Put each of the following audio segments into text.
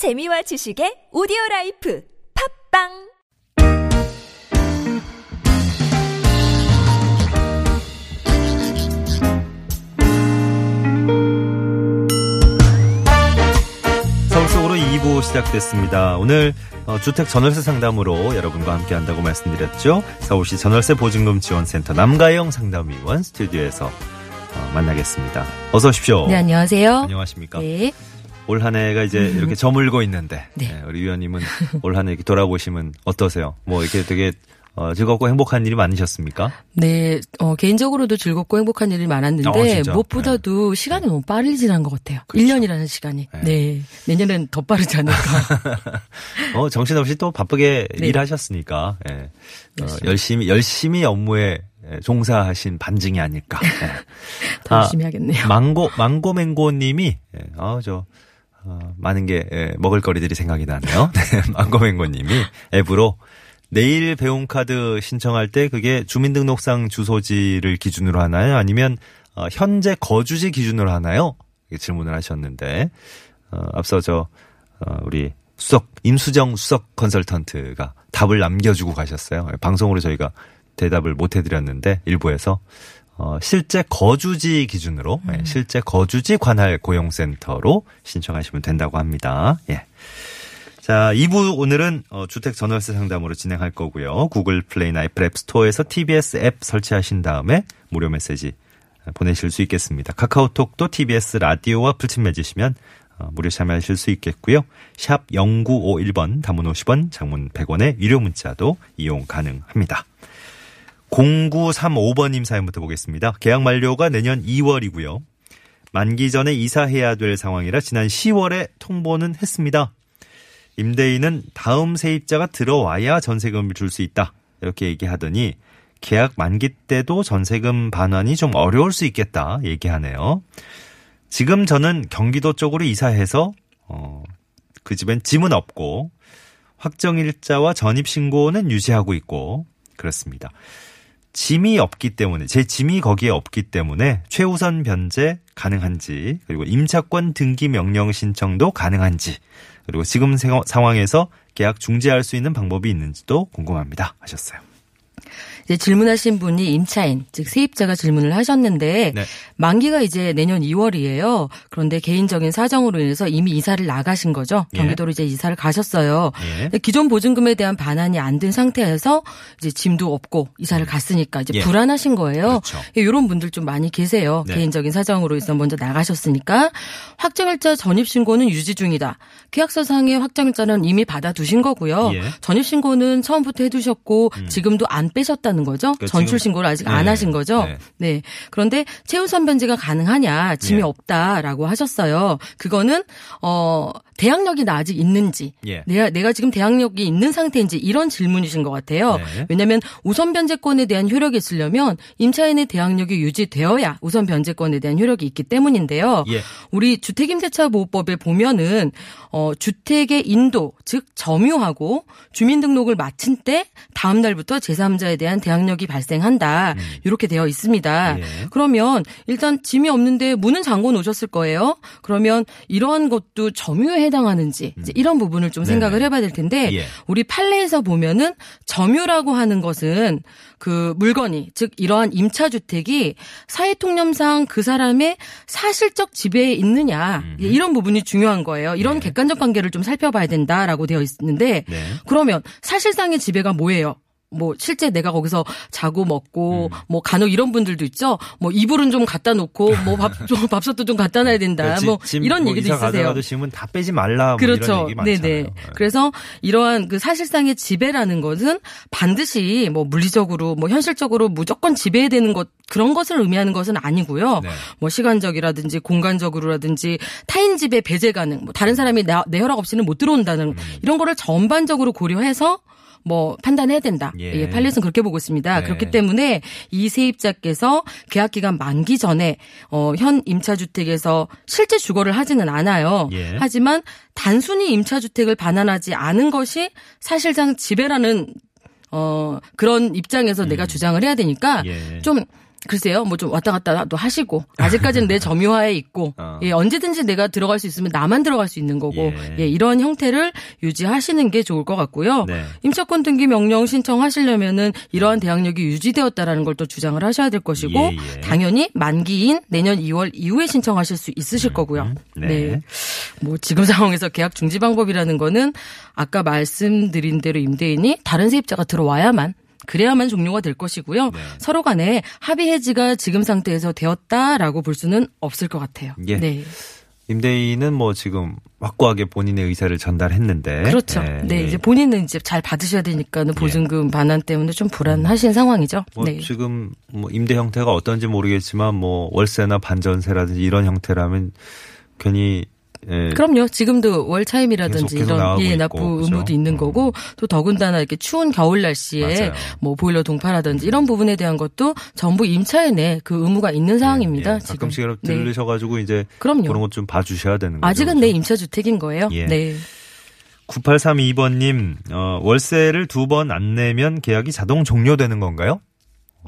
재미와 지식의 오디오 라이프 팟빵 서울 속으로 2부 시작됐습니다. 오늘 어, 주택 전월세 상담으로 여러분과 함께 한다고 말씀드렸죠. 서울시 전월세 보증금 지원센터 남가영 상담위원 스튜디오에서 어, 만나겠습니다. 어서 오십시오. 네, 안녕하세요. 안녕하십니까. 네. 올 한 해가 이제 이렇게 저물고 있는데 네. 네, 우리 위원님은 올 한 해 이렇게 돌아보시면 어떠세요? 뭐 이렇게 되게 어, 즐겁고 행복한 일이 많으셨습니까? 네, 어, 개인적으로도 즐겁고 행복한 일이 많았는데 어? 무엇보다도 시간이 너무 빠르게 지난 것 같아요. 그렇죠. 1년이라는 시간이. 네. 네. 내년엔 더 빠르지 않을까. 어, 정신없이 또 바쁘게 네. 일하셨으니까 예. 어, 열심히. 열심히 열심히 업무에 예, 종사하신 반증이 아닐까. 예. 더 아, 열심히 하겠네요. 망고 망고맹고님이 예, 아저 어, 많은 게 예, 먹을거리들이 생각이 나네요. 네, 망고맹고님이 앱으로 내일 배움 카드 신청할 때 그게 주민등록상 주소지를 기준으로 하나요? 아니면 어, 현재 거주지 기준으로 하나요? 질문을 하셨는데 어, 앞서 저 어, 우리 수석 임수정 수석 컨설턴트가 답을 남겨주고 가셨어요. 방송으로 저희가 대답을 못 해드렸는데 일부에서 어, 실제 거주지 기준으로 예, 실제 거주지 관할 고용센터로 신청하시면 된다고 합니다. 예. 자, 2부 오늘은 어, 주택 전월세 상담으로 진행할 거고요. 구글 플레이나 애플 앱 스토어에서 TBS 앱 설치하신 다음에 무료 메시지 보내실 수 있겠습니다. 카카오톡도 TBS 라디오와 풀친 맺으시면 어, 무료 참여하실 수 있겠고요. 샵 0951번 담은 50원, 장문 100원의 유료 문자도 이용 가능합니다. 0935번님 사연부터 보겠습니다. 계약 만료가 내년 2월이고요. 만기 전에 이사해야 될 상황이라 지난 10월에 통보는 했습니다. 임대인은 다음 세입자가 들어와야 전세금을 줄 수 있다. 이렇게 얘기하더니 계약 만기 때도 전세금 반환이 좀 어려울 수 있겠다 얘기하네요. 지금 저는 경기도 쪽으로 이사해서 어, 그 집엔 짐은 없고 확정 일자와 전입 신고는 유지하고 있고 그렇습니다. 짐이 없기 때문에 제 짐이 거기에 없기 때문에 최우선 변제 가능한지 그리고 임차권 등기 명령 신청도 가능한지 그리고 지금 세- 상황에서 계약 중지할 수 있는 방법이 있는지도 궁금합니다 하셨어요. 이제 질문하신 분이 임차인, 즉 세입자가 질문을 하셨는데 네. 만기가 이제 내년 2월이에요. 그런데 개인적인 사정으로 인해서 이미 이사를 나가신 거죠. 예. 경기도로 이제 이사를 가셨어요. 예. 기존 보증금에 대한 반환이 안 된 상태에서 이제 짐도 없고 이사를 갔으니까 이제 예. 불안하신 거예요. 그렇죠. 이런 분들 좀 많이 계세요. 네. 개인적인 사정으로 해서 먼저 나가셨으니까 확정일자 전입 신고는 유지 중이다. 계약서상의 확정일자는 이미 받아두신 거고요. 예. 전입 신고는 처음부터 해두셨고 지금도 안 빼셨다는 거죠. 그러니까 전출 신고를 아직 안 네. 하신 거죠. 네. 네. 그런데 최우선 변제가 가능하냐, 짐이 예. 없다라고 하셨어요. 그거는 어 대항력이 나 아직 있는지, 예. 내가 내가 지금 대항력이 있는 상태인지 이런 질문이신 것 같아요. 네. 왜냐하면 우선 변제권에 대한 효력이 있으려면 임차인의 대항력이 유지되어야 우선 변제권에 대한 효력이 있기 때문인데요. 예. 우리 주택임대차보호법에 보면은 어 주택의 인도 즉 점유하고 주민등록을 마친 때 다음 날부터 제3자에 대한 대 항력이 발생한다. 이렇게 되어 있습니다. 음. 예. 그러면 일단 짐이 없는데 문은 잠궈 놓으셨을 거예요. 그러면 이러한 것도 점유에 해당하는지 이제 이런 부분을 좀 음. 네네. 생각을 해봐야 될 텐데 예. 우리 판례에서 보면은 점유라고 하는 것은 그 물건이 즉 이러한 임차 주택이 사회 통념상 그 사람의 사실적 지배에 있느냐 음. 이런 부분이 중요한 거예요. 이런 객관적 관계를 좀 살펴봐야 된다라고 되어 있는데 네. 그러면 사실상의 지배가 뭐예요? 뭐 실제 내가 거기서 자고 먹고 뭐 간혹 이런 분들도 있죠. 뭐 이불은 좀 갖다 놓고 뭐 밥 좀 밥솥도 좀 갖다 놔야 된다. 뭐 짐 이런 뭐 얘기도 있으세요. 짐은 다 빼지 말라. 뭐 그렇죠. 네네. 네. 그래서 이러한 그 사실상의 지배라는 것은 반드시 뭐 물리적으로 뭐 현실적으로 무조건 지배해야 되는 것 그런 것을 의미하는 것은 아니고요. 네. 뭐 시간적이라든지 공간적으로라든지 타인 집에 배제 가능, 뭐 다른 사람이 나- 내 허락 없이는 못 들어온다는 음. 이런 거를 전반적으로 고려해서 뭐 판단해야 된다. 예. 예, 판례는 그렇게 보고 있습니다. 네. 그렇기 때문에 이 세입자께서 계약 기간 만기 전에 어, 현 임차주택에서 실제 주거를 하지는 않아요. 예. 하지만 단순히 임차주택을 반환하지 않은 것이 사실상 지배라는 어 그런 입장에서 내가 주장을 해야 되니까 음. 예. 좀 글쎄요, 뭐 좀 왔다 갔다 또 하시고 아직까지는 내 점유하에 있고 어. 예, 언제든지 내가 들어갈 수 있으면 나만 들어갈 수 있는 거고 예. 예, 이런 형태를 유지하시는 게 좋을 것 같고요. 네. 임차권 등기 명령 신청하시려면은 이러한 대항력이 유지되었다라는 걸 또 주장을 하셔야 될 것이고 예, 예. 당연히 만기인 내년 2월 이후에 신청하실 수 있으실 거고요. 네. 네. 뭐 지금 상황에서 계약 중지 방법이라는 거는 아까 말씀드린 대로 임대인이 다른 세입자가 들어와야만 그래야만 종료가 될 것이고요. 네. 서로 간에 합의 해지가 지금 상태에서 되었다라고 볼 수는 없을 것 같아요. 예. 네. 임대인은 뭐 지금 확고하게 본인의 의사를 전달했는데. 그렇죠. 예, 네, 예. 이제 본인은 이제 잘 받으셔야 되니까는 보증금 반환 때문에 좀 불안하신 상황이죠. 뭐 네. 지금 뭐 임대 형태가 어떤지 모르겠지만 뭐 월세나 반전세라든지 이런 형태라면 괜히 예, 그럼요. 지금도 월 차임이라든지 계속, 계속 이런 예, 있고, 납부 그죠? 의무도 있는 음. 거고 또 더군다나 이렇게 추운 겨울 날씨에 맞아요. 뭐 보일러 동파라든지 이런 부분에 대한 것도 정부 임차인의 그 의무가 있는 상황입니다. 예, 지금. 가끔씩 이렇게 네. 들르셔가지고 이제 그럼요. 그런 것 좀 봐주셔야 되는 거죠. 아직은? 내 임차 주택인 거예요. 예. 네. 9832번님, 어, 월세를 두 번 안 내면 계약이 자동 종료되는 건가요?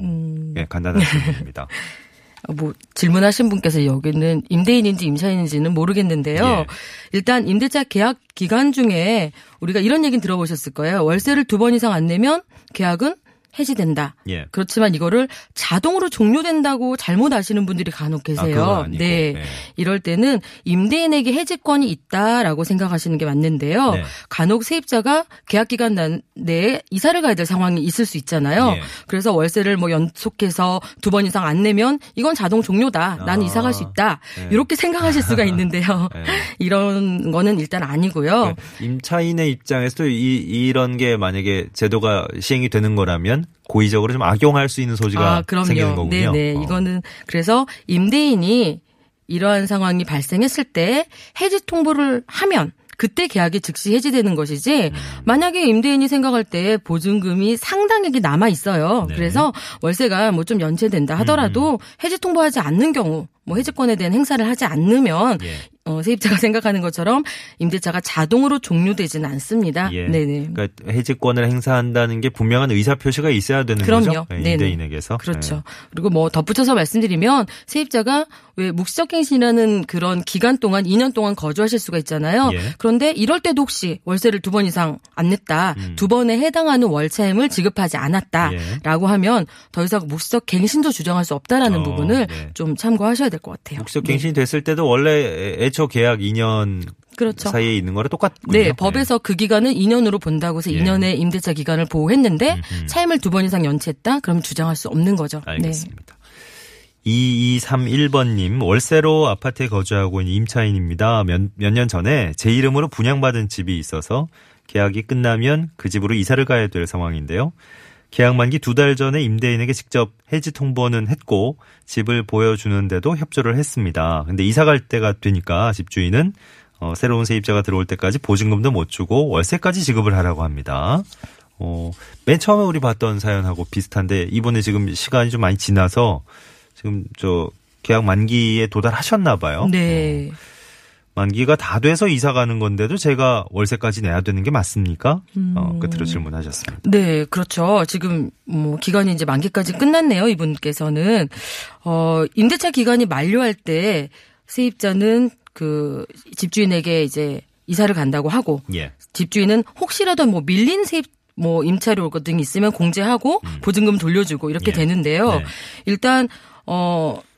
음, 예, 간단한 질문입니다. 뭐 질문하신 분께서 여기는 임대인인지 임차인인지는 모르겠는데요. 예. 일단 임대차 계약 기간 중에 우리가 이런 얘기는 들어보셨을 거예요. 월세를 두 번 이상 안 내면 계약은 해지된다. 예. 그렇지만 이거를 자동으로 종료된다고 잘못 아시는 분들이 간혹 계세요. 그건 아니고, 네. 네. 이럴 때는 임대인에게 해지권이 있다라고 생각하시는 게 맞는데요. 네. 간혹 세입자가 계약 기간 난- 내에 이사를 가야 될 상황이 있을 수 있잖아요. 예. 그래서 월세를 뭐 연속해서 두 번 이상 안 내면 이건 자동 종료다. 나는 아. 이사 갈 수 있다. 네. 이렇게 생각하실 수가 있는데요. 네. 이런 거는 일단 아니고요. 그 임차인의 입장에서도 이, 이런 게 만약에 제도가 시행이 되는 거라면 고의적으로 좀 악용할 수 있는 소지가 아, 그럼요. 생기는 거군요. 네네. 어. 이거는 그래서 임대인이 이러한 상황이 발생했을 때 해지 통보를 하면 그때 계약이 즉시 해지되는 것이지 음. 만약에 임대인이 생각할 때 보증금이 상당액이 남아 있어요. 네. 음, 그래서 월세가 뭐 좀 연체된다 하더라도 해지 통보하지 않는 경우 뭐 해지권에 대한 행사를 하지 않으면 예. 어, 세입자가 생각하는 것처럼 임대차가 자동으로 종료되지는 않습니다. 예. 네네. 그러니까 해지권을 행사한다는 게 분명한 의사 표시가 있어야 되는 그럼요. 거죠. 예, 네네. 임대인에게서. 그렇죠. 예. 그리고 뭐 덧붙여서 말씀드리면 세입자가 왜 묵시적갱신이라는 그런 기간 동안 2년 동안 거주하실 수가 있잖아요. 예. 그런데 이럴 때도 혹시 월세를 두 번 이상 안 냈다, 음. 두 번에 해당하는 월차임을 지급하지 않았다라고 하면 더 이상 묵시적갱신도 주장할 수 없다라는 어, 부분을 네. 좀 참고하셔야 될 것 같아요. 목적 갱신이 됐을 때도 원래 애초 계약 2년 그렇죠. 사이에 있는 거랑 똑같군요. 네, 법에서 그 기간은 2년으로 본다고 해서 예. 2년의 임대차 기간을 보호했는데. 차임을 두 번 이상 연체했다? 그럼 주장할 수 없는 거죠. 네. 알겠습니다. 2231번님, 월세로 아파트에 거주하고 있는 임차인입니다. 몇년 전에 제 이름으로 분양받은 집이 있어서 계약이 끝나면 그 집으로 이사를 가야 될 상황인데요. 계약 만기 두 달 전에 임대인에게 직접 해지 통보는 했고 집을 보여주는데도 협조를 했습니다. 근데 이사 갈 때가 되니까 집주인은 어, 새로운 세입자가 들어올 때까지 보증금도 못 주고 월세까지 지급을 하라고 합니다. 어, 맨 처음에 우리 봤던 사연하고 비슷한데 이번에 지금 시간이 좀 많이 지나서 지금 저 계약 만기에 도달하셨나 봐요. 네. 어, 만기가 다 돼서 이사 가는 건데도 제가 월세까지 내야 되는 게 맞습니까? 어, 끝으로 질문하셨습니다. 네, 그렇죠. 지금 뭐 기간이 이제 만기까지 끝났네요. 이분께서는 어 임대차 기간이 만료할 때 세입자는 그 집주인에게 이제 이사를 간다고 하고 예. 집주인은 혹시라도 뭐 밀린 세입 뭐 임차료 등이 있으면 공제하고 보증금 돌려주고 이렇게 예. 되는데요. 네. 일단 어 시-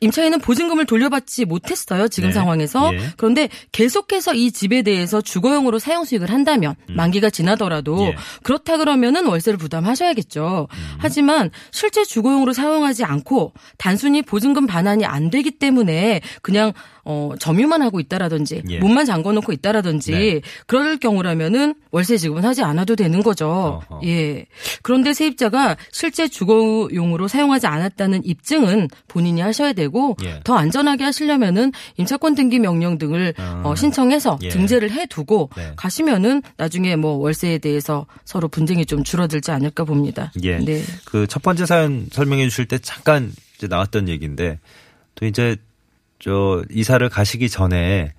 임차인은 보증금을 돌려받지 못했어요 지금 네. 상황에서 예. 그런데 계속해서 이 집에 대해서 주거용으로 사용 수익을 한다면 만기가 지나더라도 음. 예. 그렇다 그러면은 월세를 부담하셔야겠죠. 음. 하지만 실제 주거용으로 사용하지 않고 단순히 보증금 반환이 안 되기 때문에 그냥 어 점유만 하고 있다라든지 예. 문만 잠궈놓고 있다라든지 네. 그럴 경우라면은 월세 지급은 하지 않아도 되는 거죠. 어허. 예. 그런데 세입자가 실제 주거용으로 사용하지 않았다는 입증은 본인이 하셔야 되고 예. 더 안전하게 하시려면은 임차권 등기 명령 등을 아. 어, 신청해서 예. 등재를 해두고 네. 가시면은 나중에 뭐 월세에 대해서 서로 분쟁이 좀 줄어들지 않을까 봅니다. 예. 네. 그 첫 번째 사연 설명해 주실 때 잠깐 이제 나왔던 얘기인데 또 이제 저 이사를 가시기 전에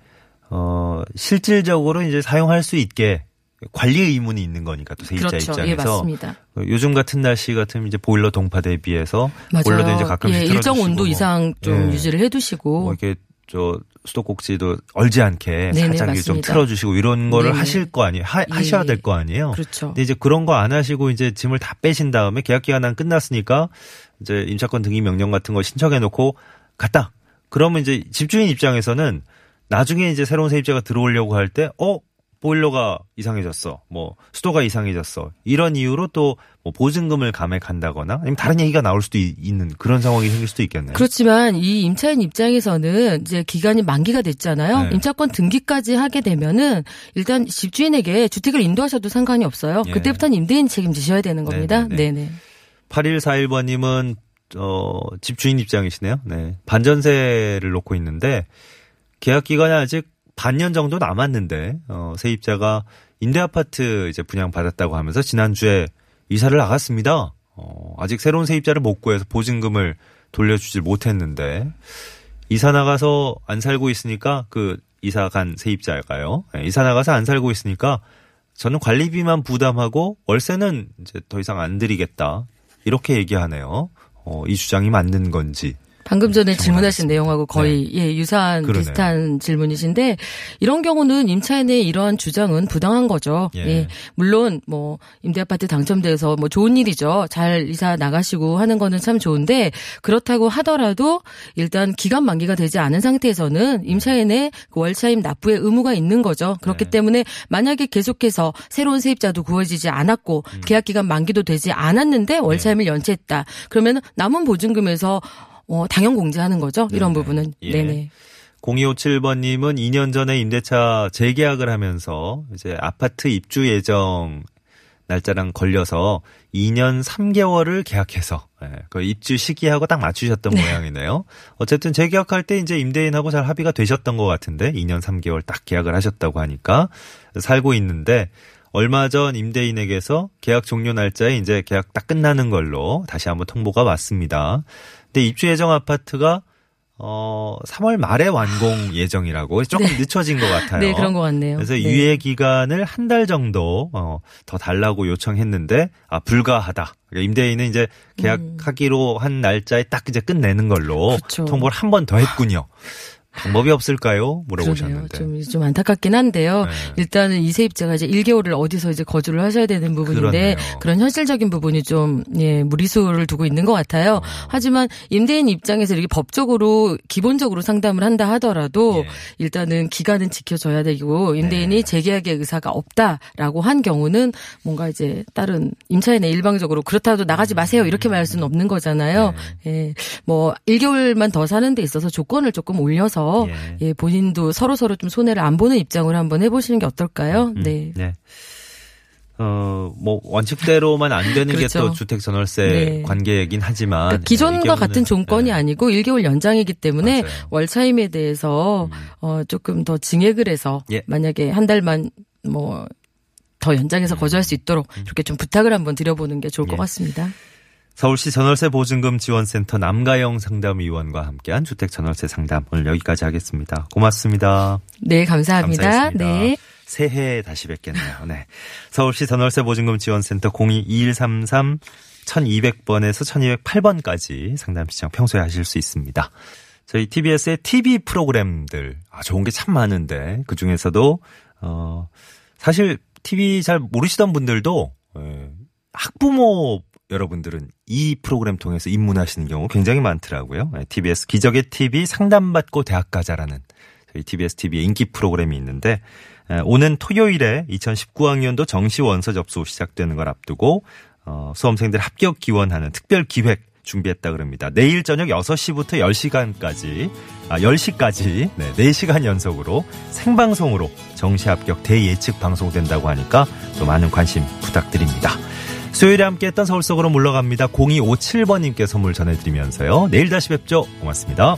어 실질적으로 이제 사용할 수 있게 관리 의무는 있는 거니까 또 세입자 그렇죠. 예, 입장에서 맞습니다. 요즘 같은 날씨 같으면 이제 보일러 동파 대비해서 맞아요. 보일러도 이제 가끔씩 예, 일정 온도 뭐. 이상 좀 예. 유지를 해두시고 뭐 이렇게 저 수도꼭지도 얼지 않게 네네, 살짝 이렇게 좀. 틀어주시고 이런 거를 네네. 하실 거 아니에요. 하, 예. 하셔야 될 거 아니에요. 그렇죠. 근데 이제 그런 거 안 하시고 이제 짐을 다 빼신 다음에 계약 기간 끝났으니까 이제 임차권 등기 명령 같은 거 신청해 놓고 갔다. 그러면 이제 집주인 입장에서는 나중에 이제 새로운 세입자가 들어오려고 할 때 어? 보일러가 이상해졌어. 뭐 수도가 이상해졌어. 이런 이유로 또 뭐 보증금을 감액한다거나 아니면 다른 얘기가 나올 수도 있- 있는 그런 상황이 생길 수도 있겠네요. 그렇지만 이 임차인 입장에서는 이제 기간이 만기가 됐잖아요. 네. 임차권 등기까지 하게 되면은 일단 집주인에게 주택을 인도하셔도 상관이 없어요. 예. 그때부터는 임대인 책임지셔야 되는 겁니다. 네네. 8141번님은 어, 집주인 입장이시네요. 네. 반전세를 놓고 있는데 계약 기간이 아직 반년 정도 남았는데 어, 세입자가 임대 아파트 이제 분양 받았다고 하면서 지난주에 이사를 나갔습니다. 어, 아직 새로운 세입자를 못 구해서 보증금을 돌려주질 못했는데 이사 나가서 안 살고 있으니까 그 이사 간 세입자가요. 네, 이사 나가서 안 살고 있으니까 저는 관리비만 부담하고 월세는 이제 더 이상 안 드리겠다. 이렇게 얘기하네요. 어, 이 주장이 맞는 건지. 방금 전에 질문하신. 내용하고 거의 예, 유사한 네. 그러네요. 비슷한 질문이신데 이런 경우는 임차인의 이러한 주장은 부당한 거죠. 예. 예. 물론 뭐 임대 아파트 당첨돼서 뭐 좋은 일이죠. 잘 이사 나가시고 하는 거는 참 좋은데 그렇다고 하더라도 일단 기간 만기가 되지 않은 상태에서는 임차인의 그 월차임 납부의 의무가 있는 거죠. 그렇기 네. 때문에 만약에 계속해서 새로운 세입자도 구해지지 않았고 음. 계약 기간 만기도 되지 않았는데 월차임을 연체했다. 그러면 남은 보증금에서 어, 당연 공제하는 거죠. 이런 네네. 부분은. 예. 네네. 0257번님은 2년 전에 임대차 재계약을 하면서 이제 아파트 입주 예정 날짜랑 걸려서 2년 3개월을 계약해서 예, 그 입주 시기하고 딱 맞추셨던 모양이네요. 어쨌든 재계약할 때 이제 임대인하고 잘 합의가 되셨던 것 같은데 2년 3개월 딱 계약을 하셨다고 하니까 살고 있는데 얼마 전 임대인에게서 계약 종료 날짜에 이제 계약 딱 끝나는 걸로 다시 한번 통보가 왔습니다. 근데 입주 예정 아파트가 어 3월 말에 완공 예정이라고 조금 늦춰진 것 같아요. 네, 그런 것 같네요. 그래서 네. 유예 기간을 한 달 정도 어, 더 달라고 요청했는데 아 불가하다. 그러니까 임대인은 이제 계약하기로 한 날짜에 딱 이제 끝내는 걸로 음. 그렇죠. 통보를 한 번 더 했군요. 방법이 없을까요? 그러네요. 물어보셨는데. 좀, 좀 안타깝긴 한데요. 네. 일단은 이 세입자가 이제 1개월을 어디서 이제 거주를 하셔야 되는 부분인데 그렇네요. 그런 현실적인 부분이 좀, 예, 무리수를 두고 있는 것 어. 같아요. 하지만 임대인 입장에서 이렇게 법적으로 기본적으로 상담을 한다 하더라도 예. 일단은 기간은 지켜줘야 되고 임대인이 네. 재계약의 의사가 없다라고 한 경우는 뭔가 이제 다른 임차인의 일방적으로 그렇다도 나가지 마세요 이렇게 말할 수는 없는 거잖아요. 네. 예. 뭐 1개월만 더 사는 데 있어서 조건을 조금 올려서 예. 예, 본인도 서로 서로 좀 손해를 안 보는 입장으로 한번 해보시는 게 어떨까요? 음, 네. 네. 어, 뭐, 원칙대로만 안 되는 게 그렇죠. 또 주택 전월세 네. 관계이긴 하지만. 그러니까 기존과 같은 조건이 네. 아니고 1개월 연장이기 때문에 맞아요. 음. 월차임에 대해서 어 조금 더 증액을 해서 예. 만약에 한 달만 뭐 더 연장해서 거주할 수 있도록 이렇게 좀 부탁을 한번 드려보는 게 좋을 것 음. 예. 같습니다. 서울시 전월세 보증금 지원센터 남가영 상담위원과 함께한 주택 전월세 상담 오늘 여기까지 하겠습니다. 고맙습니다. 네, 감사합니다. 감사했습니다. 네. 새해에 다시 뵙겠네요. 네. 서울시 전월세 보증금 지원센터 022133 1200번에서 1208번까지 상담 시청 평소에 하실 수 있습니다. 저희 TBS의 TV 프로그램들 아 좋은 게 참 많은데 그 중에서도 어 사실 TV 잘 모르시던 분들도 예, 학부모 여러분들은 이 프로그램 통해서 입문하시는 경우 굉장히 많더라고요. 예, TBS 기적의 TV 상담받고 대학 가자라는 저희 TBS TV의 인기 프로그램이 있는데 에, 오는 토요일에 2019학년도 정시 원서 접수 시작되는 걸 앞두고 어, 수험생들 합격 기원하는 특별 기획 준비했다 그럽니다. 내일 저녁 6시부터 10시간까지 아 10시까지 네, 4시간 연속으로 생방송으로 정시 합격 대예측 방송된다고 하니까 또 많은 관심 부탁드립니다. 수요일에 함께했던 서울 속으로 물러갑니다. 0257번님께 선물 전해드리면서요. 내일 다시 뵙죠. 고맙습니다.